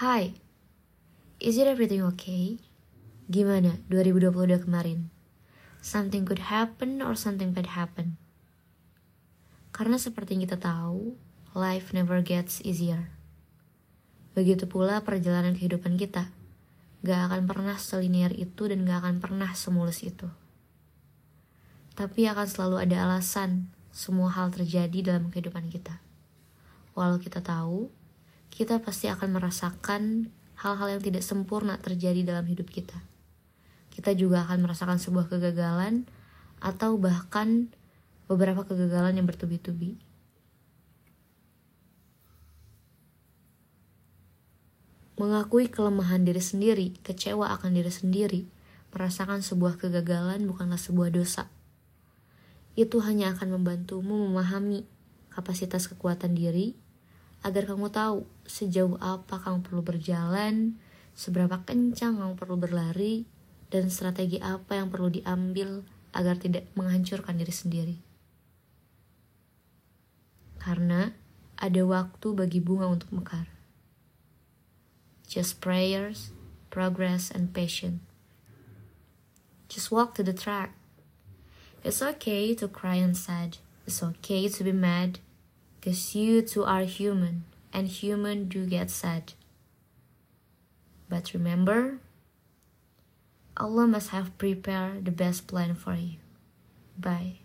Hai, is it everything okay? Gimana 2022 kemarin? Something good happen or something bad happen? Karena seperti yang kita tahu, life never gets easier. Begitu pula perjalanan kehidupan kita. Gak akan pernah selinier itu dan gak akan pernah semulus itu. Tapi akan selalu ada alasan semua hal terjadi dalam kehidupan kita. Walau kita tahu, kita pasti akan merasakan hal-hal yang tidak sempurna terjadi dalam hidup kita. Kita juga akan merasakan sebuah kegagalan atau bahkan beberapa kegagalan yang bertubi-tubi. Mengakui kelemahan diri sendiri, kecewa akan diri sendiri, merasakan sebuah kegagalan bukanlah sebuah dosa. Itu hanya akan membantumu memahami kapasitas kekuatan diri agar kamu tahu sejauh apa kamu perlu berjalan, seberapa kencang kamu perlu berlari, dan strategi apa yang perlu diambil agar tidak menghancurkan diri sendiri. Karena ada waktu bagi bunga untuk mekar. Just prayers, progress, and patience. Just walk to the track. It's okay to cry and sad. It's okay to be mad. Cause you too are human, and human do get sad. But remember, Allah must have prepared the best plan for you. Bye.